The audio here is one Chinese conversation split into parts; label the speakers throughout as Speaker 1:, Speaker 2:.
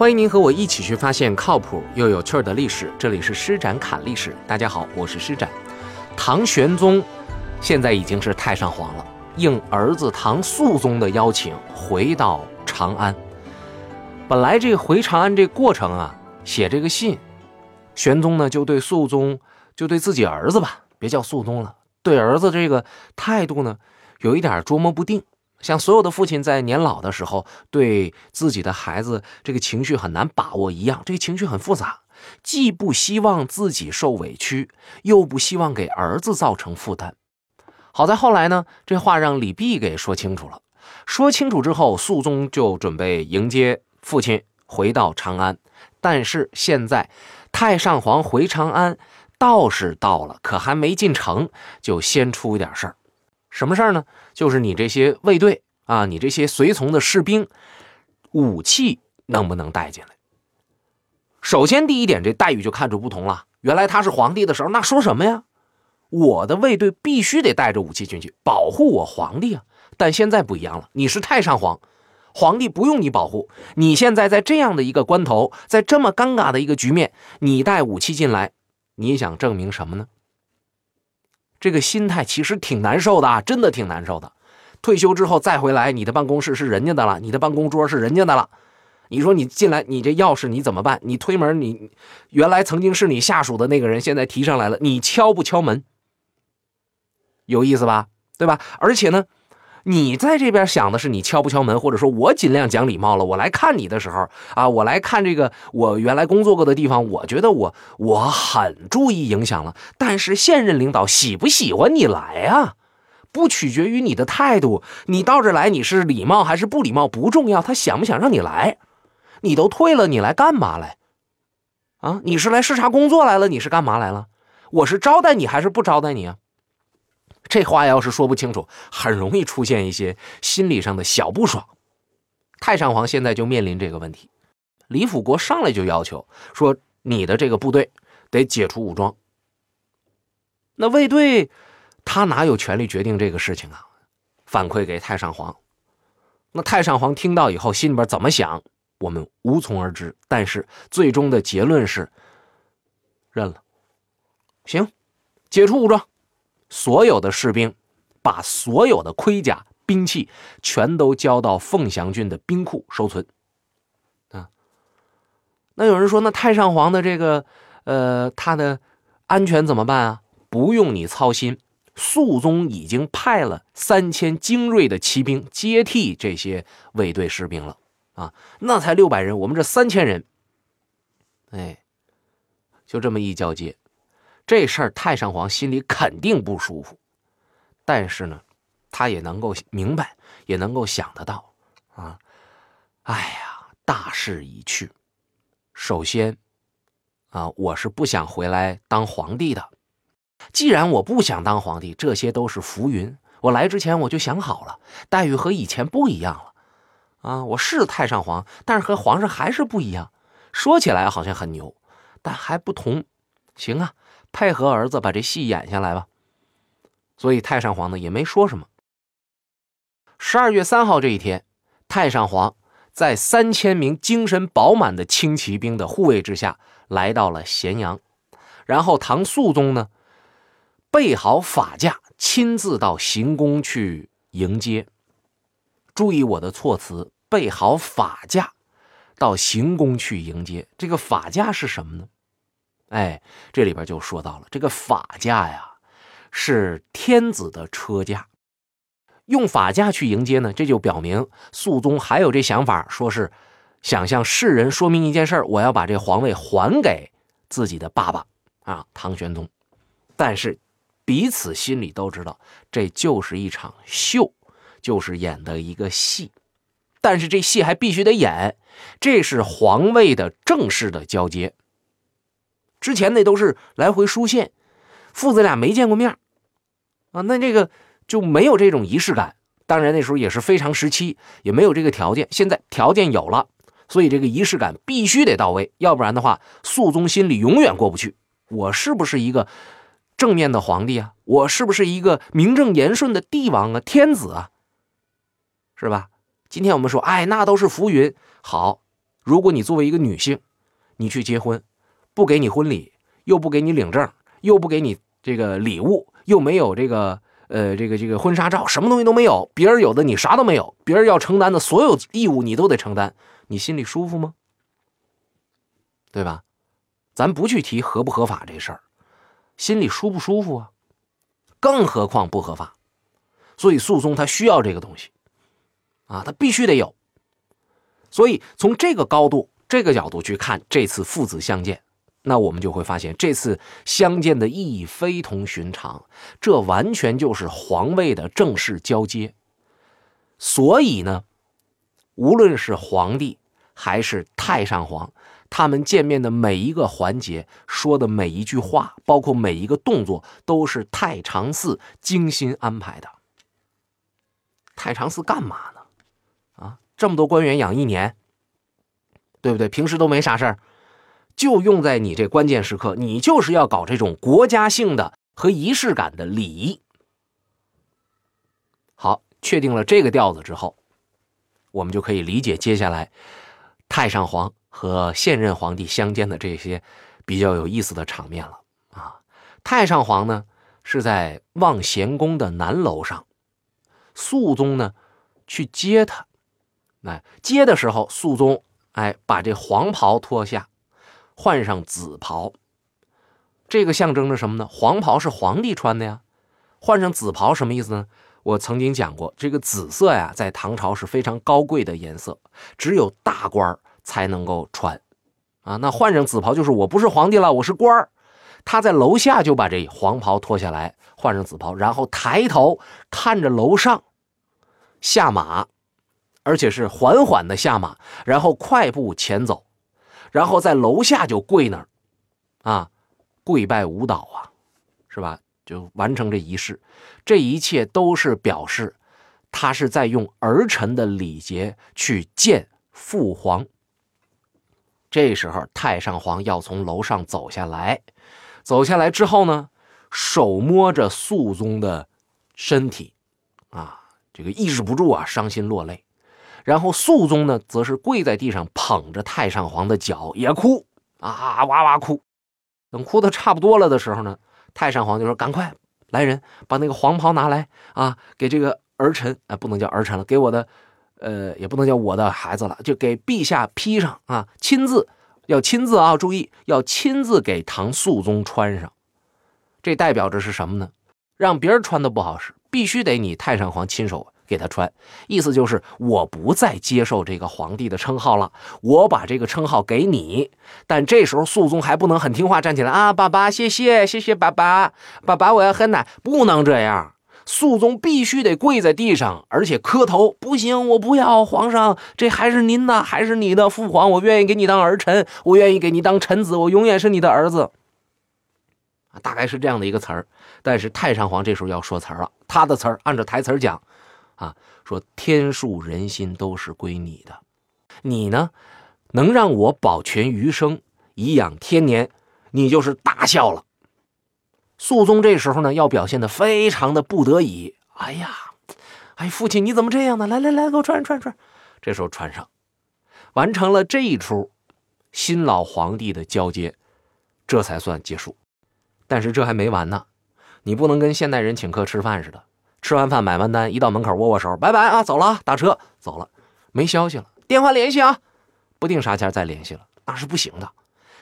Speaker 1: 欢迎您和我一起去发现靠谱又有趣的历史。这里是施展侃历史。大家好，我是施展。唐玄宗现在已经是太上皇了，应儿子唐肃宗的邀请，回到长安。本来这回长安这过程啊，写这个信，玄宗呢就对肃宗，就对自己儿子吧，别叫肃宗了，对儿子这个态度呢，有一点捉摸不定。像所有的父亲在年老的时候，对自己的孩子这个情绪很难把握一样，这个情绪很复杂，既不希望自己受委屈，又不希望给儿子造成负担。好在后来呢，这话让李泌给说清楚了。说清楚之后，肃宗就准备迎接父亲回到长安。但是现在，太上皇回长安，倒是到了，可还没进城，就先出一点事儿。什么事儿呢？就是你这些卫队啊，你这些随从的士兵，武器能不能带进来？首先，第一点，这待遇就看出不同了。原来他是皇帝的时候，那说什么呀？我的卫队必须得带着武器进去，保护我皇帝啊。但现在不一样了，你是太上皇，皇帝不用你保护。你现在在这样的一个关头，在这么尴尬的一个局面，你带武器进来，你想证明什么呢？这个心态其实挺难受的啊，真的挺难受的。退休之后再回来，你的办公室是人家的了，你的办公桌是人家的了。你说你进来，你这钥匙你怎么办？你推门，你原来曾经是你下属的那个人，现在提上来了，你敲不敲门？有意思吧？对吧？而且呢。你在这边想的是你敲不敲门，或者说我尽量讲礼貌了。我来看你的时候啊，我来看这个我原来工作过的地方，我觉得我我很注意影响了。但是现任领导喜不喜欢你来啊，不取决于你的态度。你到这来你是礼貌还是不礼貌不重要，他想不想让你来？你都退了，你来干嘛来？啊，你是来视察工作来了？你是干嘛来了？我是招待你还是不招待你啊？这话要是说不清楚，很容易出现一些心理上的小不爽。太上皇现在就面临这个问题，李辅国上来就要求说：“你的这个部队得解除武装。”那卫队他哪有权利决定这个事情啊？反馈给太上皇。那太上皇听到以后，心里边怎么想，我们无从而知。但是最终的结论是认了，行，解除武装。所有的士兵把所有的盔甲、兵器全都交到凤翔郡的兵库收存。啊，那有人说，那太上皇的这个，呃，他的安全怎么办啊？不用你操心，肃宗已经派了三千精锐的骑兵接替这些卫队士兵了。啊，那才六百人，我们这三千人，哎，就这么一交接。这事儿太上皇心里肯定不舒服，但是呢，他也能够明白，也能够想得到，啊，哎呀，大势已去。首先，啊，我是不想回来当皇帝的。既然我不想当皇帝，这些都是浮云。我来之前我就想好了，待遇和以前不一样了。啊，我是太上皇，但是和皇上还是不一样。说起来好像很牛，但还不同。行啊。配合儿子把这戏演下来吧，所以太上皇呢也没说什么。十二月三号这一天，太上皇在三千名精神饱满的轻骑兵的护卫之下来到了咸阳，然后唐肃宗呢备好法驾，亲自到行宫去迎接。注意我的措辞，备好法驾到行宫去迎接。这个法驾是什么呢？哎，这里边就说到了这个法驾呀，是天子的车驾，用法驾去迎接呢，这就表明肃宗还有这想法，说是想向世人说明一件事我要把这皇位还给自己的爸爸啊，唐玄宗。但是彼此心里都知道，这就是一场秀，就是演的一个戏。但是这戏还必须得演，这是皇位的正式的交接。之前那都是来回书信，父子俩没见过面啊，那这个就没有这种仪式感。当然那时候也是非常时期，也没有这个条件。现在条件有了，所以这个仪式感必须得到位，要不然的话，肃宗心里永远过不去。我是不是一个正面的皇帝啊？我是不是一个名正言顺的帝王啊？天子啊，是吧？今天我们说，哎，那都是浮云。好，如果你作为一个女性，你去结婚，不给你婚礼，又不给你领证，又不给你这个礼物，又没有这个呃这个这个婚纱照，什么东西都没有，别人有的你啥都没有，别人要承担的所有义务你都得承担，你心里舒服吗？对吧？咱不去提合不合法这事儿，心里舒不舒服啊？更何况不合法，所以诉讼他需要这个东西，啊，他必须得有。所以从这个高度、这个角度去看这次父子相见，那我们就会发现这次相见的意义非同寻常，这完全就是皇位的正式交接。所以呢，无论是皇帝还是太上皇。他们见面的每一个环节，说的每一句话，包括每一个动作，都是太常寺精心安排的。太常寺干嘛呢？啊，这么多官员养一年，对不对？平时都没啥事儿，就用在你这关键时刻，你就是要搞这种国家性的和仪式感的礼仪。好，确定了这个调子之后，我们就可以理解接下来太上皇。和现任皇帝相见的这些比较有意思的场面了啊！太上皇呢是在望贤宫的南楼上，肃宗呢去接他。哎，接的时候，肃宗哎把这黄袍脱下，换上紫袍。这个象征着什么呢？黄袍是皇帝穿的呀，换上紫袍什么意思呢？我曾经讲过，这个紫色呀，在唐朝是非常高贵的颜色，只有大官儿。才能够穿，啊，那换上紫袍就是我不是皇帝了，我是官儿。他在楼下就把这黄袍脱下来，换上紫袍，然后抬头看着楼上下马，而且是缓缓的下马，然后快步前走，然后在楼下就跪那儿，啊，跪拜舞蹈啊，是吧？就完成这仪式，这一切都是表示他是在用儿臣的礼节去见父皇。这时候，太上皇要从楼上走下来，走下来之后呢，手摸着肃宗的身体，啊，这个抑制不住啊，伤心落泪。然后肃宗呢，则是跪在地上捧着太上皇的脚，也哭啊，哇哇哭。等哭的差不多了的时候呢，太上皇就说：“赶快来人，把那个黄袍拿来啊，给这个儿臣，啊，不能叫儿臣了，给我的。”呃，也不能叫我的孩子了，就给陛下披上啊，亲自要亲自啊，注意要亲自给唐肃宗穿上。这代表着是什么呢？让别人穿的不好使，必须得你太上皇亲手给他穿。意思就是我不再接受这个皇帝的称号了，我把这个称号给你。但这时候肃宗还不能很听话站起来啊，爸爸，谢谢谢谢爸爸，爸爸我要喝奶，不能这样。肃宗必须得跪在地上，而且磕头。不行，我不要皇上，这还是您的，还是你的父皇。我愿意给你当儿臣，我愿意给你当臣子，我永远是你的儿子。大概是这样的一个词儿。但是太上皇这时候要说词儿了，他的词儿按照台词儿讲，啊，说天数人心都是归你的，你呢，能让我保全余生，颐养天年，你就是大孝了。肃宗这时候呢，要表现的非常的不得已。哎呀，哎，父亲你怎么这样呢？来来来，给我穿穿穿。这时候穿上，完成了这一出新老皇帝的交接，这才算结束。但是这还没完呢，你不能跟现代人请客吃饭似的，吃完饭买完单，一到门口握握手，拜拜啊，走了，打车走了，没消息了，电话联系啊，不定啥前再联系了，那是不行的。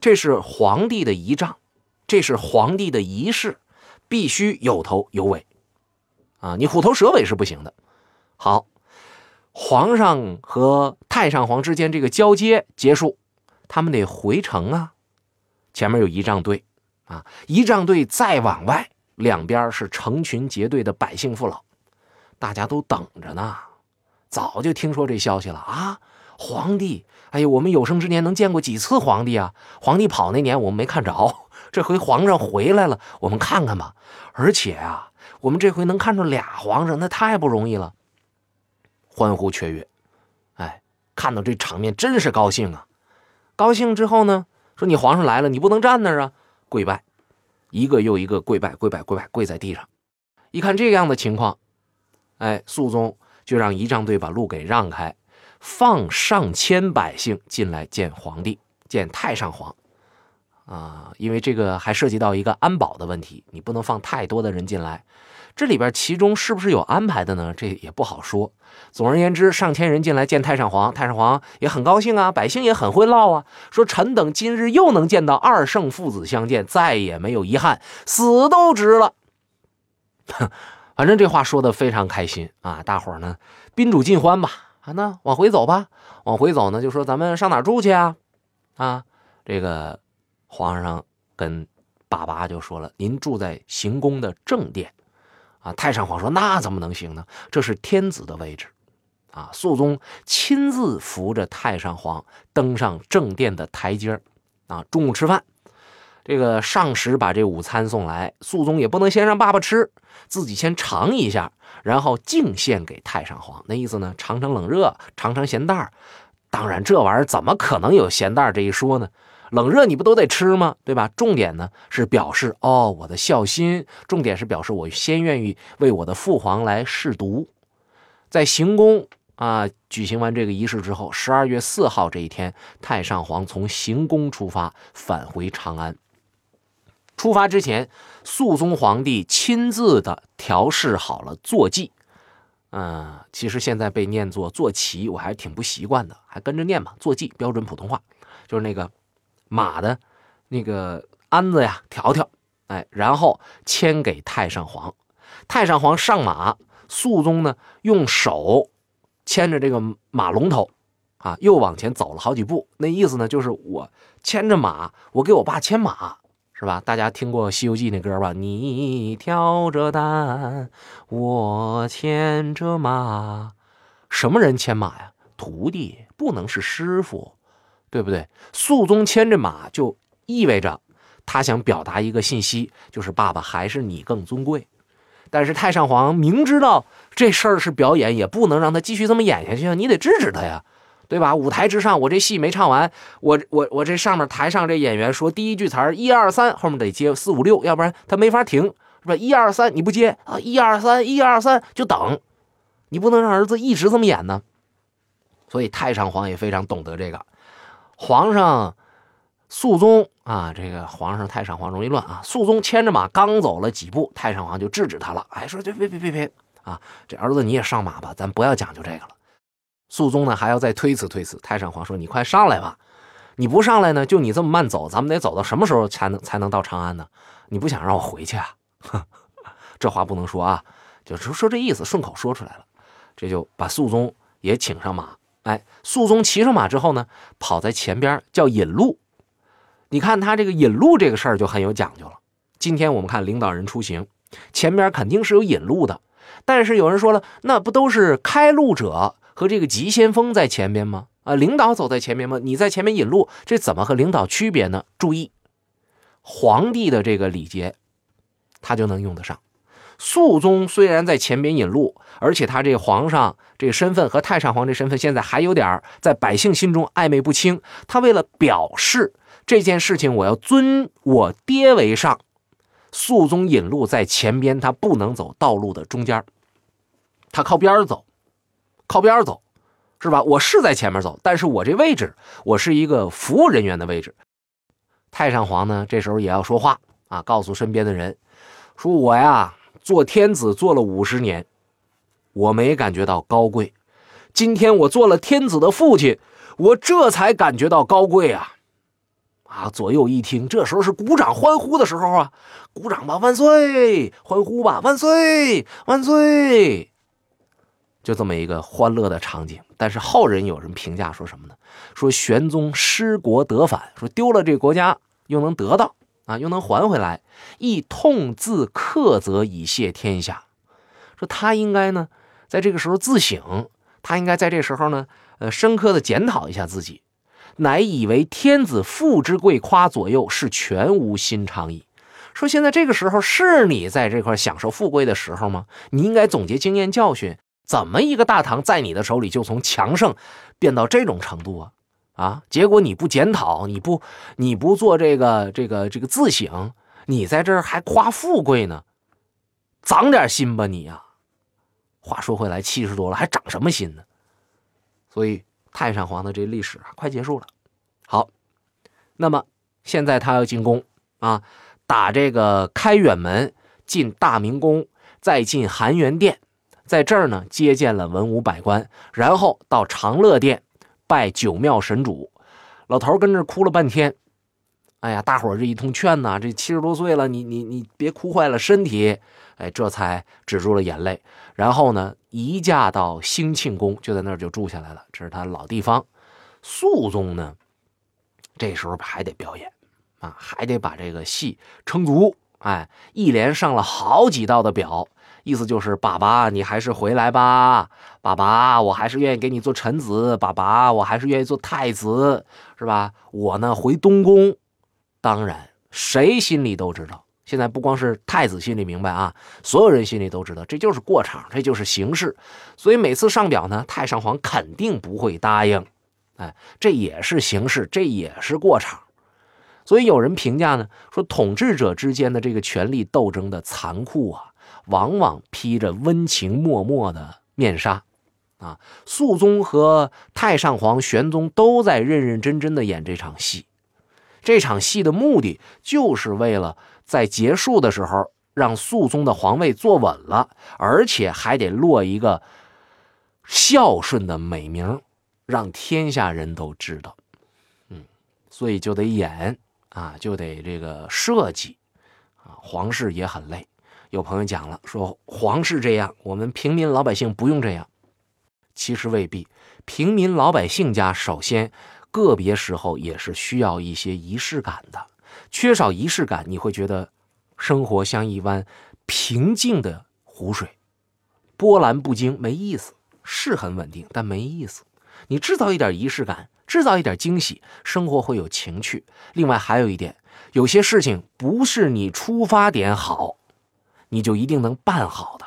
Speaker 1: 这是皇帝的仪仗。这是皇帝的仪式，必须有头有尾，啊，你虎头蛇尾是不行的。好，皇上和太上皇之间这个交接结束，他们得回城啊。前面有仪仗队，啊，仪仗队再往外，两边是成群结队的百姓父老，大家都等着呢。早就听说这消息了啊，皇帝，哎呦，我们有生之年能见过几次皇帝啊？皇帝跑那年我们没看着。这回皇上回来了，我们看看吧。而且啊，我们这回能看着俩皇上，那太不容易了。欢呼雀跃，哎，看到这场面真是高兴啊！高兴之后呢，说你皇上来了，你不能站那儿啊，跪拜，一个又一个跪拜，跪拜，跪拜，跪在地上。一看这样的情况，哎，肃宗就让仪仗队把路给让开，放上千百姓进来见皇帝，见太上皇。啊，因为这个还涉及到一个安保的问题，你不能放太多的人进来。这里边其中是不是有安排的呢？这也不好说。总而言之，上千人进来见太上皇，太上皇也很高兴啊，百姓也很会唠啊，说臣等今日又能见到二圣父子相见，再也没有遗憾，死都值了。反正这话说的非常开心啊，大伙儿呢宾主尽欢吧。啊，那往回走吧，往回走呢，就说咱们上哪住去啊？啊，这个。皇上跟爸爸就说了：“您住在行宫的正殿，啊。”太上皇说：“那怎么能行呢？这是天子的位置，啊。”肃宗亲自扶着太上皇登上正殿的台阶啊。中午吃饭，这个上使把这午餐送来，肃宗也不能先让爸爸吃，自己先尝一下，然后敬献给太上皇。那意思呢，尝尝冷热，尝尝咸淡当然，这玩意儿怎么可能有咸淡这一说呢？冷热你不都得吃吗？对吧？重点呢是表示哦我的孝心，重点是表示我先愿意为我的父皇来试毒。在行宫啊举行完这个仪式之后，十二月四号这一天，太上皇从行宫出发返回长安。出发之前，肃宗皇帝亲自的调试好了坐骑。嗯，其实现在被念作坐骑，我还是挺不习惯的，还跟着念吧。坐骑标准普通话就是那个。马的那个鞍子呀，条条，哎，然后牵给太上皇。太上皇上马，肃宗呢用手牵着这个马龙头，啊，又往前走了好几步。那意思呢，就是我牵着马，我给我爸牵马，是吧？大家听过《西游记》那歌吧？你挑着担，我牵着马。什么人牵马呀？徒弟，不能是师傅。对不对？肃宗牵着马，就意味着他想表达一个信息，就是爸爸还是你更尊贵。但是太上皇明知道这事儿是表演，也不能让他继续这么演下去啊！你得制止他呀，对吧？舞台之上，我这戏没唱完，我我我这上面台上这演员说第一句词儿一二三，后面得接四五六，要不然他没法停，是吧？一二三你不接啊，一二三一二三就等，你不能让儿子一直这么演呢。所以太上皇也非常懂得这个。皇上，肃宗啊，这个皇上太上皇容易乱啊。肃宗牵着马刚走了几步，太上皇就制止他了，哎，说别别别别别啊，这儿子你也上马吧，咱不要讲究这个了。肃宗呢还要再推辞推辞，太上皇说你快上来吧，你不上来呢，就你这么慢走，咱们得走到什么时候才能才能到长安呢？你不想让我回去啊？这话不能说啊，就是说这意思，顺口说出来了，这就把肃宗也请上马。哎，肃宗骑上马之后呢，跑在前边叫引路。你看他这个引路这个事儿就很有讲究了。今天我们看领导人出行，前边肯定是有引路的。但是有人说了，那不都是开路者和这个急先锋在前边吗？啊，领导走在前面吗？你在前面引路，这怎么和领导区别呢？注意，皇帝的这个礼节，他就能用得上。肃宗虽然在前边引路，而且他这皇上这身份和太上皇这身份现在还有点在百姓心中暧昧不清。他为了表示这件事情，我要尊我爹为上，肃宗引路在前边，他不能走道路的中间，他靠边走，靠边走，是吧？我是在前面走，但是我这位置，我是一个服务人员的位置。太上皇呢，这时候也要说话啊，告诉身边的人，说我呀。做天子做了五十年，我没感觉到高贵。今天我做了天子的父亲，我这才感觉到高贵啊！啊，左右一听，这时候是鼓掌欢呼的时候啊！鼓掌吧，万岁！欢呼吧，万岁！万岁！就这么一个欢乐的场景。但是后人有人评价说什么呢？说玄宗失国得返，说丢了这个国家又能得到。啊，又能还回来，亦痛自克责以谢天下。说他应该呢，在这个时候自省，他应该在这时候呢，呃，深刻的检讨一下自己，乃以为天子富之贵夸左右，是全无心肠矣。说现在这个时候是你在这块享受富贵的时候吗？你应该总结经验教训，怎么一个大唐在你的手里就从强盛变到这种程度啊？啊！结果你不检讨，你不你不做这个这个这个自省，你在这儿还夸富贵呢，长点心吧你呀！话说回来，七十多了还长什么心呢？所以太上皇的这历史啊，快结束了。好，那么现在他要进宫啊，打这个开远门，进大明宫，再进含元殿，在这儿呢接见了文武百官，然后到长乐殿拜九庙神主。老头跟这哭了半天。哎呀，大伙这一通劝呐，这七十多岁了，你你你别哭坏了身体。哎，这才止住了眼泪。然后呢，移驾到兴庆宫，就在那儿就住下来了。这是他老地方。肃宗呢，这时候还得表演啊，还得把这个戏撑足。哎，一连上了好几道的表，意思就是爸爸，你还是回来吧。爸爸，我还是愿意给你做臣子。爸爸，我还是愿意做太子，是吧？我呢，回东宫。当然，谁心里都知道。现在不光是太子心里明白啊，所有人心里都知道，这就是过场，这就是形式。所以每次上表呢，太上皇肯定不会答应。哎，这也是形式，这也是过场。所以有人评价呢，说统治者之间的这个权力斗争的残酷啊，往往披着温情脉脉的面纱。啊，肃宗和太上皇玄宗都在认认真真的演这场戏。这场戏的目的就是为了在结束的时候让肃宗的皇位坐稳了，而且还得落一个孝顺的美名，让天下人都知道。嗯，所以就得演啊，就得这个设计啊。皇室也很累。有朋友讲了，说皇室这样，我们平民老百姓不用这样。其实未必，平民老百姓家首先。个别时候也是需要一些仪式感的，缺少仪式感，你会觉得生活像一湾平静的湖水，波澜不惊，没意思，是很稳定，但没意思。你制造一点仪式感，制造一点惊喜，生活会有情趣。另外还有一点，有些事情不是你出发点好，你就一定能办好的。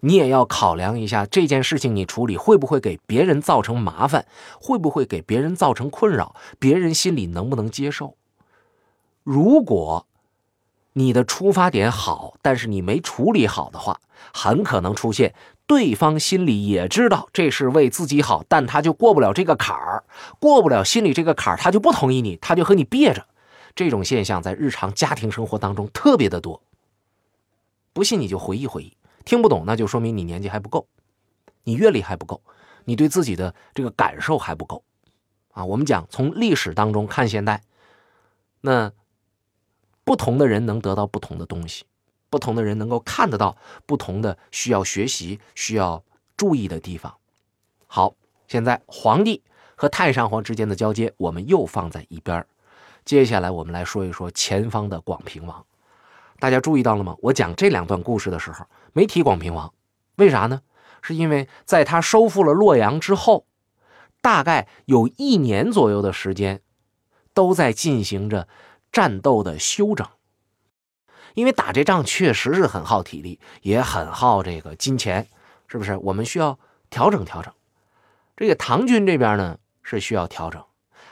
Speaker 1: 你也要考量一下这件事情，你处理会不会给别人造成麻烦，会不会给别人造成困扰，别人心里能不能接受？如果你的出发点好，但是你没处理好的话，很可能出现对方心里也知道这是为自己好，但他就过不了这个坎儿，过不了心里这个坎儿，他就不同意你，他就和你憋着。这种现象在日常家庭生活当中特别的多。不信你就回忆回忆。听不懂，那就说明你年纪还不够，你阅历还不够，你对自己的这个感受还不够，啊，我们讲从历史当中看现代，那不同的人能得到不同的东西，不同的人能够看得到不同的需要学习、需要注意的地方。好，现在皇帝和太上皇之间的交接，我们又放在一边接下来我们来说一说前方的广平王。大家注意到了吗？我讲这两段故事的时候没提广平王，为啥呢？是因为在他收复了洛阳之后，大概有一年左右的时间，都在进行着战斗的休整。因为打这仗确实是很耗体力，也很耗这个金钱，是不是？我们需要调整调整。这个唐军这边呢是需要调整，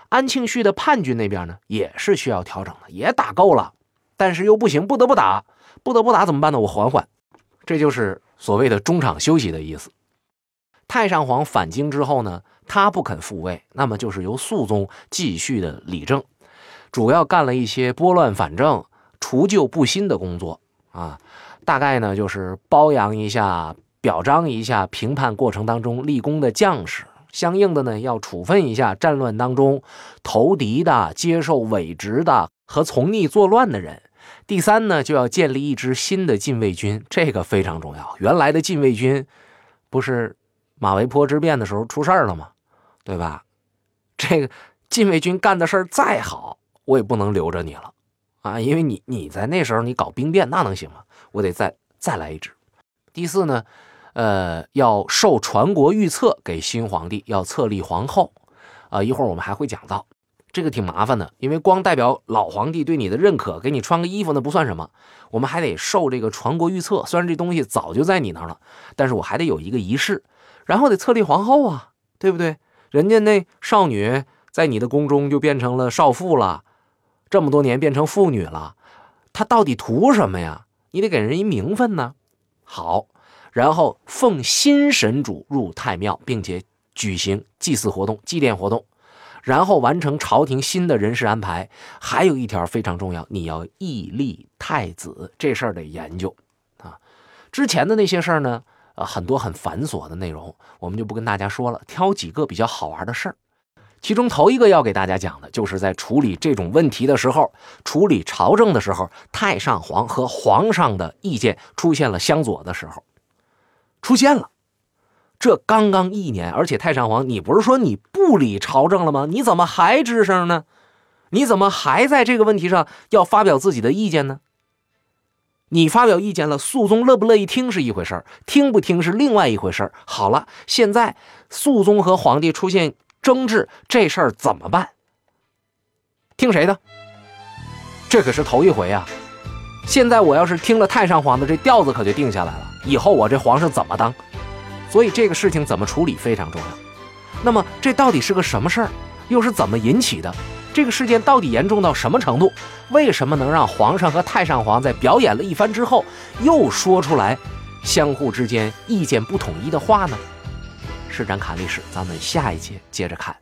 Speaker 1: 安庆绪的叛军那边呢也是需要调整的，也打够了。但是又不行，不得不打，不得不打怎么办呢？我缓缓，这就是所谓的中场休息的意思。太上皇返京之后呢，他不肯复位，那么就是由肃宗继续的理政，主要干了一些拨乱反正、除旧布新的工作啊。大概呢就是褒扬一下、表彰一下评判过程当中立功的将士，相应的呢要处分一下战乱当中投敌的、接受伪职的。和从逆作乱的人，第三呢，就要建立一支新的禁卫军，这个非常重要。原来的禁卫军，不是马嵬坡之变的时候出事了吗？对吧？这个禁卫军干的事儿再好，我也不能留着你了啊，因为你你在那时候你搞兵变，那能行吗？我得再再来一支。第四呢，呃，要授传国御册给新皇帝，要册立皇后，啊，一会儿我们还会讲到。这个挺麻烦的，因为光代表老皇帝对你的认可，给你穿个衣服那不算什么，我们还得受这个传国御册。虽然这东西早就在你那儿了，但是我还得有一个仪式，然后得册立皇后啊，对不对？人家那少女在你的宫中就变成了少妇了，这么多年变成妇女了，她到底图什么呀？你得给人一名分呢。好，然后奉新神主入太庙，并且举行祭祀活动、祭奠活动，然后完成朝廷新的人事安排。还有一条非常重要，你要义立太子，这事儿得研究啊。之前的那些事儿呢，呃，很多很繁琐的内容，我们就不跟大家说了，挑几个比较好玩的事儿。其中头一个要给大家讲的，就是在处理这种问题的时候，处理朝政的时候，太上皇和皇上的意见出现了相左的时候，出现了。这刚刚一年，而且太上皇，你不是说你不理朝政了吗？你怎么还吱声呢？你怎么还在这个问题上要发表自己的意见呢？你发表意见了，肃宗乐不乐意听是一回事儿听不听是另外一回事儿好了，现在肃宗和皇帝出现。争执这事儿怎么办？听谁的？这可是头一回啊！现在我要是听了太上皇的，这调子可就定下来了。以后我这皇上怎么当？所以这个事情怎么处理非常重要。那么这到底是个什么事儿？又是怎么引起的？这个事件到底严重到什么程度？为什么能让皇上和太上皇在表演了一番之后，又说出来相互之间意见不统一的话呢？施展侃历史，咱们下一节接着看。